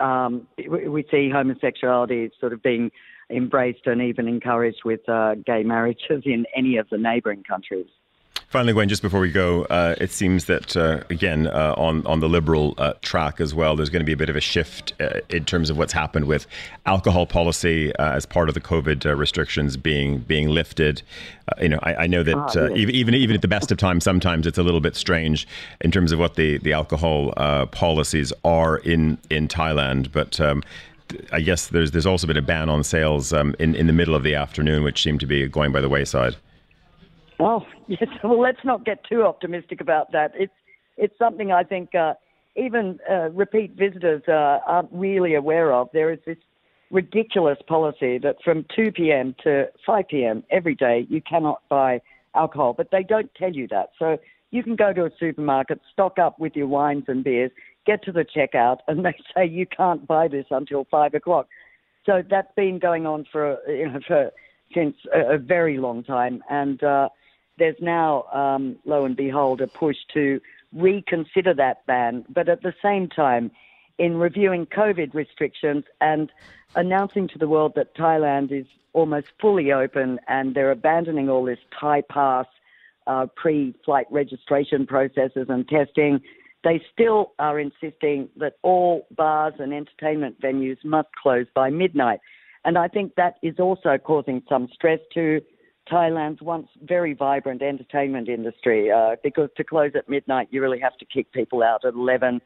um, we see homosexuality sort of being embraced and even encouraged with uh, gay marriages [laughs] in any of the neighbouring countries. Finally, Gwen, just before we go, uh, it seems that uh, again uh, on on the liberal uh, track as well, there's going to be a bit of a shift uh, in terms of what's happened with alcohol policy uh, as part of the COVID restrictions being being lifted. you know, I, I know that ah, yes. even even even at the best of times, sometimes it's a little bit strange in terms of what the the alcohol policies are in in Thailand, but. Um, I guess there's there's also been a ban on sales um, in in the middle of the afternoon, which seemed to be going by the wayside. Oh [laughs] yes. Well, let's not get too optimistic about that. It's it's something I think uh, even uh, repeat visitors uh, aren't really aware of. There is this ridiculous policy that from 2 p.m. to 5 p.m. every day you cannot buy alcohol, but they don't tell you that. So you can go to a supermarket, stock up with your wines and beers, get to the checkout, [laughs] and they say you can't buy this until five o'clock. So that's been going on for you know for since a, a very long time, and uh, there's now, um, lo and behold, a push to reconsider that ban, but at the same time, in reviewing COVID restrictions and announcing to the world that Thailand is almost fully open and they're abandoning all this Thai pass uh, pre flight registration processes and testing, they still are insisting that all bars and entertainment venues must close by midnight. And I think that is also causing some stress to Thailand's once very vibrant entertainment industry uh, because to close at midnight, you really have to kick people out at 11.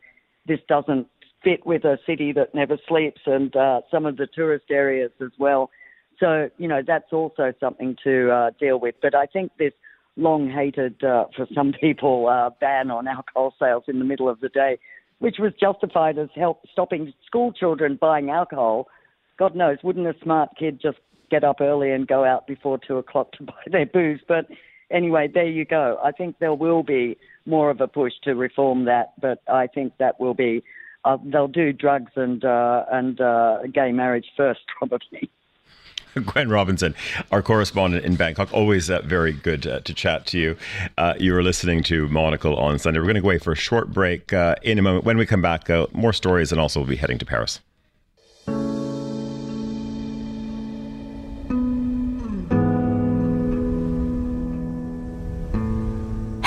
This doesn't fit with a city that never sleeps and uh, some of the tourist areas as well. So, you know, that's also something to uh, deal with. But I think this long hated, uh, for some [laughs] people, uh, ban on alcohol sales in the middle of the day, which was justified as help stopping school children buying alcohol. God knows, wouldn't a smart kid just get up early and go out before two o'clock to [laughs] buy their booze. But anyway, there you go. I think there will be more of a push to reform that, but I think that will be uh, they'll do drugs and uh, and uh, gay marriage first, [laughs] probably. [laughs] Gwen Robinson, our correspondent in Bangkok. Always uh, very good uh, to chat to you. Uh, you are listening to Monocle on Sunday. We're going to go away for a short break in a moment. When we come back, more stories, and also we'll be heading to Paris.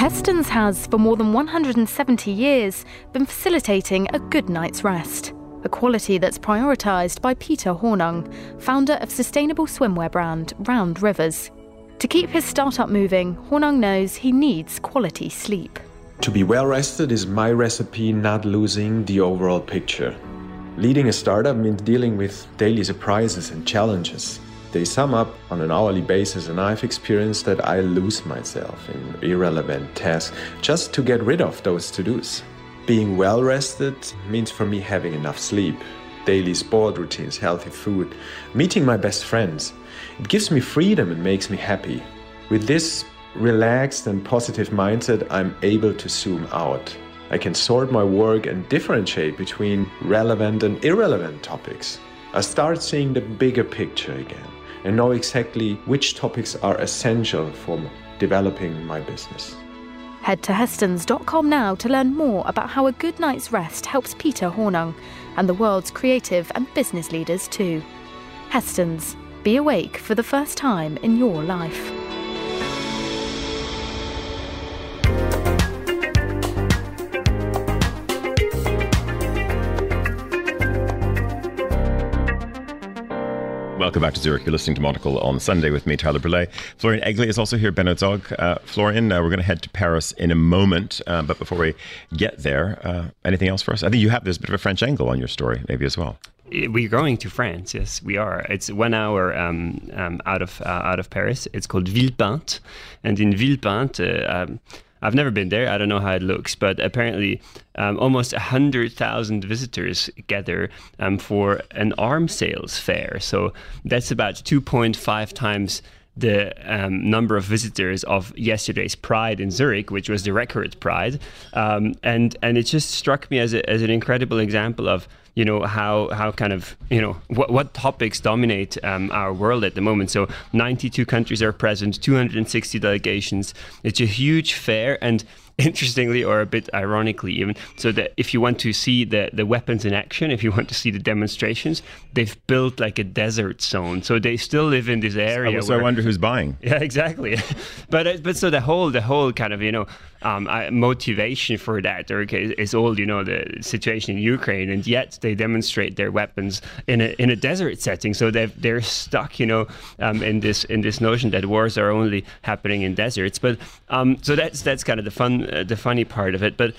Hästens has, for more than 170 years, been facilitating a good night's rest, a quality that's prioritised by Peter Hornung, founder of sustainable swimwear brand Round Rivers. To keep his startup moving, Hornung knows he needs quality sleep. To be well rested is my recipe, not losing the overall picture. Leading a startup means dealing with daily surprises and challenges. They sum up on an hourly basis, and I've experienced that I lose myself in irrelevant tasks just to get rid of those to dos. Being well rested means for me having enough sleep, daily sport routines, healthy food, meeting my best friends. It gives me freedom and makes me happy. With this relaxed and positive mindset, I'm able to zoom out. I can sort my work and differentiate between relevant and irrelevant topics. I start seeing the bigger picture again and know exactly which topics are essential for developing my business. Head to hastens.com now to learn more about how a good night's rest helps Peter Hornung and the world's creative and business leaders too. Hästens, be awake for the first time in your life. Welcome back to Zurich. You're listening to Monocle on Sunday with me, Tyler Brûlé. Florian Egli is also here, Benno Zogg. Uh, Florian, uh, we're going to head to Paris in a moment. Uh, but before we get there, uh, anything else for us? I think you have this bit of a French angle on your story, maybe as well. We're going to France. Yes, we are. It's one hour um, um, out of uh, out of Paris. It's called Villepinte, and in Villepinte. Um, I've never been there. I don't know how it looks, but apparently, um, almost hundred thousand visitors gather um, for an arm sales fair. So that's about two point five times the um, number of visitors of yesterday's Pride in Zurich, which was the record Pride, um, and and it just struck me as a, as an incredible example of you know how how kind of you know what, what topics dominate um, our world at the moment. So 92 countries are present, 260 delegations. It's a huge fair and [laughs] interestingly or a bit ironically even so that if you want to see the the weapons in action if you want to see the demonstrations they've built like a desert zone. So they still live in this area so, where, I wonder who's buying. [laughs] Yeah exactly. [laughs] But uh, but so the whole the whole kind of you know um, motivation for that or is all you know the situation in Ukraine and yet they demonstrate their weapons in a in a desert setting so they they're stuck you know um, in this in this notion that wars are only happening in deserts but um, so that's that's kind of the fun uh, the funny part of it. But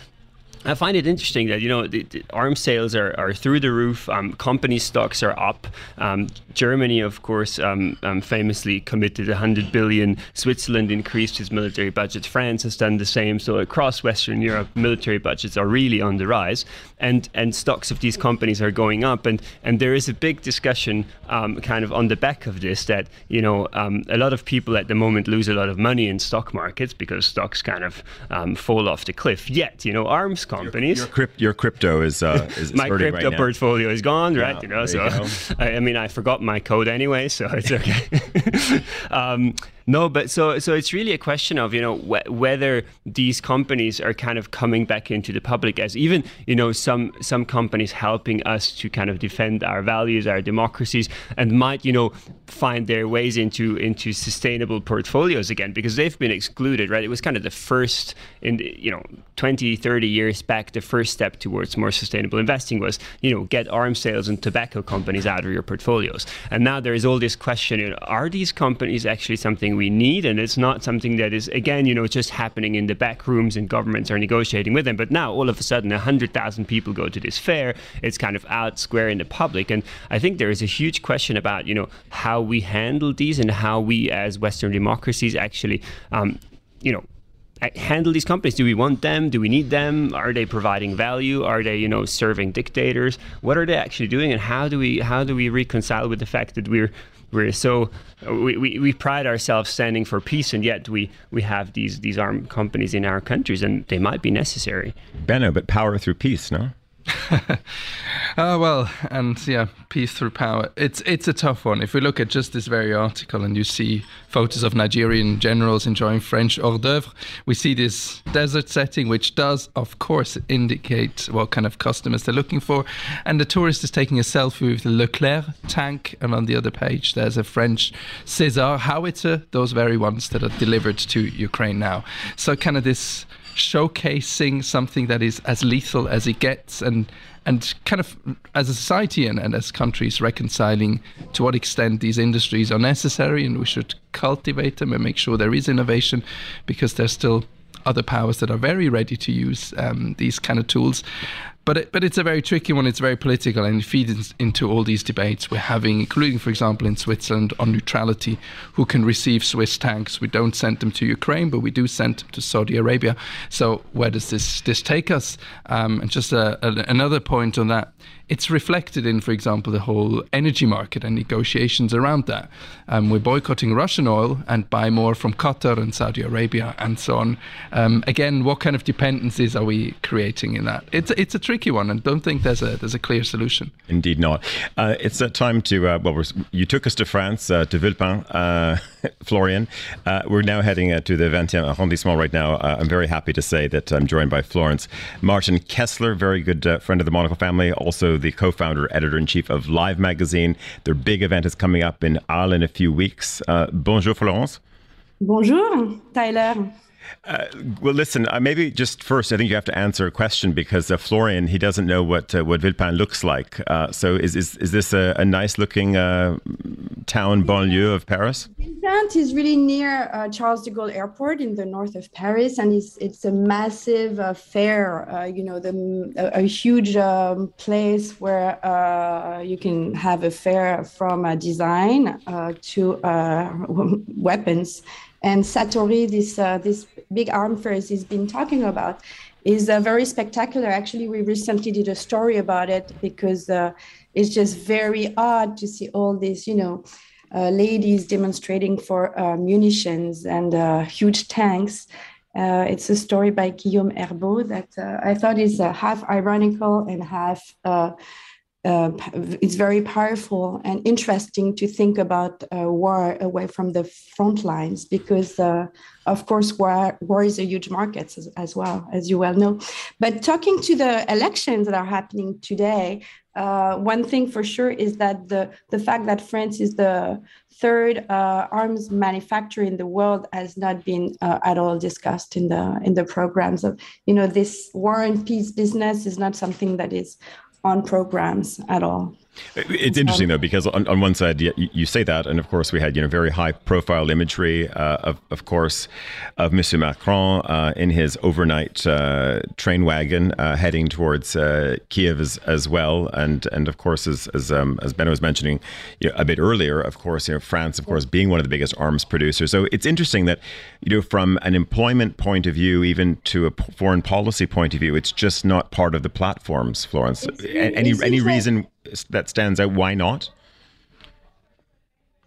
I find it interesting that you know the, the arms sales are, are through the roof. Um, company stocks are up. Um, Germany, of course, um, um famously committed 100 billion. Switzerland increased its military budget. France has done the same. So across Western Europe, military budgets are really on the rise, and and stocks of these companies are going up. And and there is a big discussion, um, kind of on the back of this, that you know um, a lot of people at the moment lose a lot of money in stock markets because stocks kind of fall off the cliff. Yet, you know, arms companies. Your, your, crypt, your crypto is, uh, [laughs] is, my crypto right portfolio is gone, right? Yeah, you know, so [laughs] I, I, mean, I forgot my code anyway, so it's okay. [laughs] um, no, but so so it's really a question of you know wh- whether these companies are kind of coming back into the public as even you know some some companies helping us to kind of defend our values, our democracies, and might you know find their ways into into sustainable portfolios again because they've been excluded, right? It was kind of the first in you know 20, 30 years back, the first step towards more sustainable investing was you know get arms sales and tobacco companies out of your portfolios, and now there is all this question: you know, are these companies actually something we need, and it's not something that is again, you know, just happening in the back rooms and governments are negotiating with them. But now all of a sudden, hundred thousand people go to this fair. It's kind of out square in the public, and I think there is a huge question about you know how we handle these and how we as Western democracies actually, um, you know handle these companies? Do we want them? Do we need them? Are they providing value? Are they, you know, serving dictators? What are they actually doing, and how do we how do we reconcile with the fact that we're we're so uh, we, we, we pride ourselves standing for peace, and yet we we have these these armed companies in our countries, and they might be necessary. Benno, but power through peace, no? Uh, [laughs] well, and yeah, peace through power. It's it's a tough one. If we look at just this very article and you see photos of Nigerian generals enjoying French hors d'oeuvre, we see this desert setting, which does, of course, indicate what kind of customers they're looking for. And the tourist is taking a selfie with the Leclerc tank, and on the other page there's a French César howitzer, those very ones that are delivered to Ukraine now. So kind of this showcasing something that is as lethal as it gets and and kind of as a society and, and as countries reconciling to what extent these industries are necessary and we should cultivate them and make sure there is innovation because there's still other powers that are very ready to use um, these kind of tools but it, but it's a very tricky one. It's very political and it feeds into all these debates we're having, including, for example, in Switzerland on neutrality. Who can receive Swiss tanks? We don't send them to Ukraine, but we do send them to Saudi Arabia. So where does this this take us? Um, and just a, a, another point on that it's reflected in, for example, the whole energy market and negotiations around that. Um, we're boycotting Russian oil and buy more from Qatar and Saudi Arabia and so on. Um, again, what kind of dependencies are we creating in that? It's it's a tricky one, and don't think there's a there's a clear solution. Indeed, not. Uh, it's time to uh, well, you took us to France uh, to Villepinte, uh, [laughs] Florian. Uh, we're now heading uh, to the 20e arrondissement right now. I'm very happy to say that I'm joined by Florence Martin Kessler, very good friend of the Monocle family, also the co founder, editor in chief of Live Magazine. Their big event is coming up in Arles in a few weeks. Uh, bonjour, Florence. Bonjour, Tyler. Uh, well, listen. Uh, maybe just first, I think you have to answer a question because uh, Florian he doesn't know what uh, what Villepinte looks like. Uh, so, is, is is this a, a nice looking uh, town banlieue of Paris? Villepinte is really near Charles de Gaulle Airport in the north of Paris, and it's it's a massive fair. you know, the a, a huge um, place where you can have a fair from design to [laughs] weapons and Satori, this uh, this big arm fairs he's been talking about, is uh, very spectacular. Actually, we recently did a story about it because uh, it's just very odd to see all these, you know, uh, ladies demonstrating for uh, munitions and uh, huge tanks. it's a story by Guillaume Herbaut that I thought is half ironical and half uh, it's very powerful and interesting to think about uh, war away from the front lines because, uh, of course, war, war is a huge market as, as, well, as you well know. But talking to the elections that are happening today, uh, one thing for sure is that the, the fact that France is the third uh, arms manufacturer in the world has not been uh, at all discussed in the in the programs of you know this war and peace business is not something that is on programs at all. It's interesting though because on, on one side you, you, say that, and of course we had you know very high profile imagery uh, of of course of Monsieur Macron uh, in his overnight uh, train wagon uh, heading towards uh, Kiev as, as well, and and of course as as, um, as Ben was mentioning you know, a bit earlier, of course you know France of course being one of the biggest arms producers. So it's interesting that you know from an employment point of view, even to a foreign policy point of view, it's just not part of the platforms. Florence, it's, any it's any reason? That stands out. Why not?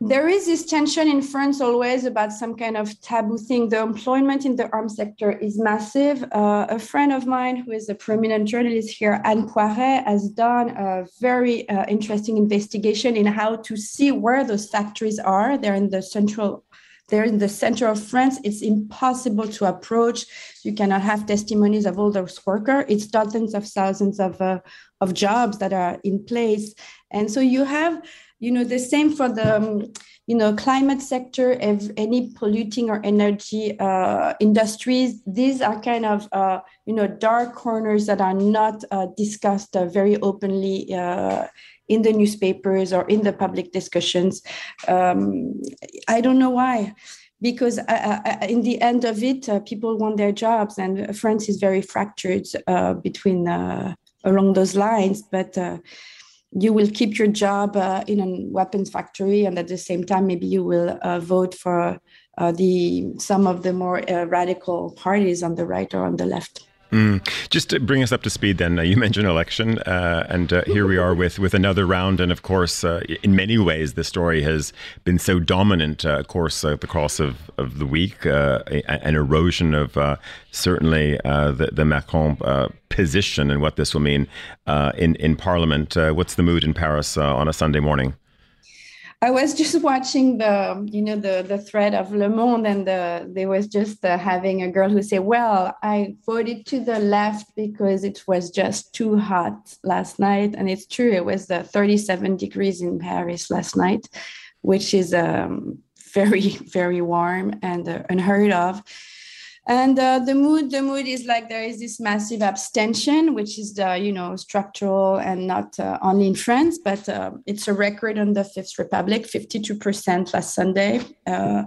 There is this tension in France always about some kind of taboo thing. The employment in the arms sector is massive. Uh, a friend of mine who is a prominent journalist here, Anne Poiret, has done a very uh, interesting investigation in how to see where those factories are. They're in the central they're in the center of France. It's impossible to approach. You cannot have testimonies of all those workers. It's dozens of thousands of, uh, of jobs that are in place. And so you have, you know, the same for the, um, you know, climate sector, if any polluting or energy uh, industries. These are kind of, uh, you know, dark corners that are not uh, discussed uh, very openly uh, in the newspapers or in the public discussions. Um, I don't know why. Because uh, uh, in the end of it, uh, people want their jobs, and France is very fractured uh, between uh, along those lines. But uh, you will keep your job in a weapons factory, and at the same time, maybe you will vote for uh, the some of the more uh, radical parties on the right or on the left. Mm. Just to bring us up to speed, then uh, you [laughs] mentioned election, uh, and uh, here we are with with another round. And of course, uh, in many ways, the story has been so dominant. Uh, of course, uh, the course of, of the week, an erosion of certainly the, the Macron position and what this will mean in in Parliament. what's the mood in Paris on a Sunday morning? I was just watching the, you know, the the thread of Le Monde, and the, there was just uh, having a girl who said, "Well, I voted to the left because it was just too hot last night," and it's true. It was uh, 37 degrees in Paris last night, which is um, very [laughs] very warm and uh, unheard of and uh, the mood the mood is like there is this massive abstention which is the you know structural and not uh, only in france but uh, it's a record on the fifth republic 52% last sunday uh,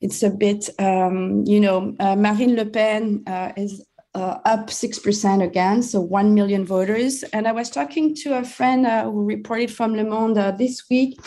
it's a bit um, you know uh, marine le pen uh, is up 6% again, so 1 million voters. And I was talking to a friend who reported from Le Monde this week,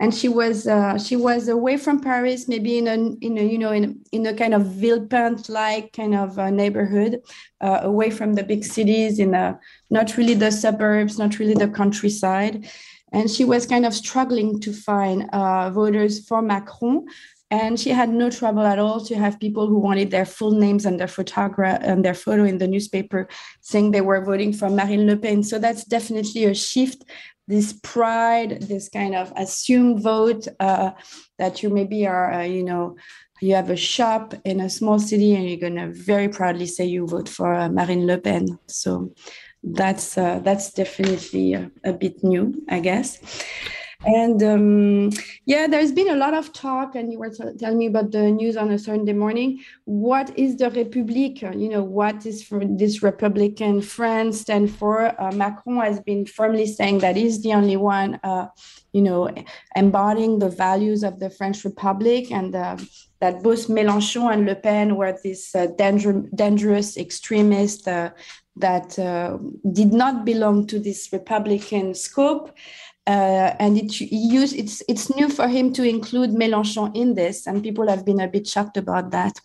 and she was uh, she was away from Paris, maybe in a in a you know in in a kind of Villepinte like kind of uh, neighborhood, uh, away from the big cities, in a not really the suburbs, not really the countryside, and she was kind of struggling to find uh, voters for Macron. And she had no trouble at all to have people who wanted their full names and their photograph and their photo in the newspaper saying they were voting for Marine Le Pen. So that's definitely a shift this pride, this kind of assumed vote uh, that you maybe are, uh, you know, you have a shop in a small city and you're to very proudly say you vote for uh, Marine Le Pen. So that's uh, that's definitely a, a, bit new, I guess. And um, yeah, there's been a lot of talk, and you were t- telling me about the news on a Sunday morning. What is the République? You know, what is for this Republican France stand for? Uh, Macron has been firmly saying that he's the only one, uh, you know, embodying the values of the French Republic, and uh, that both Mélenchon and Le Pen were these uh, danger, dangerous extremists uh, that uh, did not belong to this Republican scope uh, and it use it's it's new for him to include Mélenchon in this, and people have been a bit shocked about that.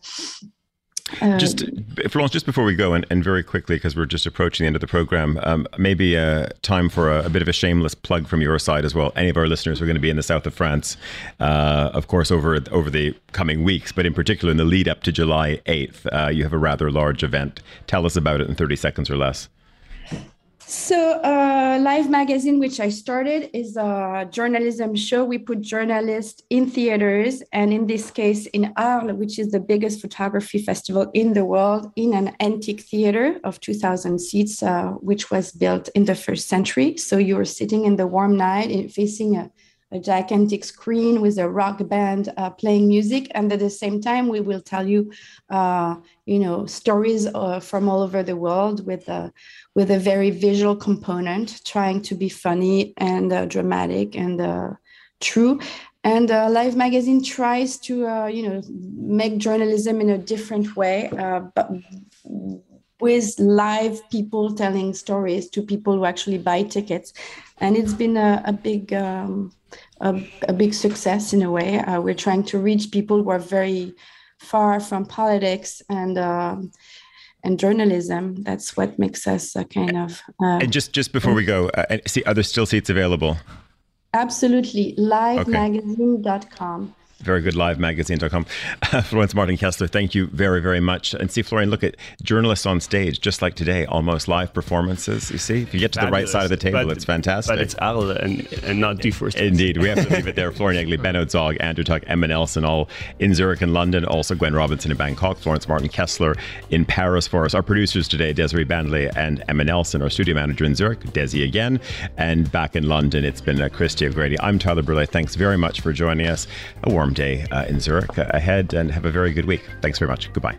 Um, just Florence, just before we go, and, and very quickly, because we're just approaching the end of the program, um, maybe uh, time for a, a, bit of a shameless plug from your side as well. Any of our listeners who are going to be in the south of France, uh, of course, over over the coming weeks, but in particular in the lead up to July 8th, uh, you have a rather large event. Tell us about it in 30 seconds or less. So, uh, Live Magazine, which I started, is a journalism show. We put journalists in theaters, and in this case, in Arles, which is the biggest photography festival in the world, in an antique theater of 2,000 seats, uh, which was built in the first century. So, you're sitting in the warm night facing a a gigantic screen with a rock band uh, playing music, and at the same time, we will tell you, uh, you know, stories uh, from all over the world with a with a very visual component, trying to be funny and uh, dramatic and uh, true. And uh, Live Magazine tries to, you know, make journalism in a different way, but with live people telling stories to people who actually buy tickets and it's been a, a big um, a, a, big success in a way. Uh, we're trying to reach people who are very far from politics and uh, and journalism. That's what makes us a kind of. Uh, and just just before we go, uh, see, are there still seats available? Absolutely, livemagazine.com. Okay very good live magazine.com. [laughs] Florence Martin Kessler, thank you very, very much. And see, Florian, look at journalists on stage, just like today, almost live performances. You see, if you get to the right side of the table, but, it's fantastic. But it's Arles and, and not Dufour. Indeed. We have to leave it there. Florian Egli, Benno Zogg, Andrew Tuck, Emma Nelson, all in Zurich and London. Also, Gwen Robinson in Bangkok, Florence Martin Kessler in Paris for us. Our producers today, Desiree Bandley and Emma Nelson. Our studio manager in Zurich, Desi again. And back in London, it's been uh, Christy O'Grady. I'm Tyler Brûlé. Thanks very much for joining us. A warm day uh, in Zurich ahead and have a very good week. Thanks very much. Goodbye.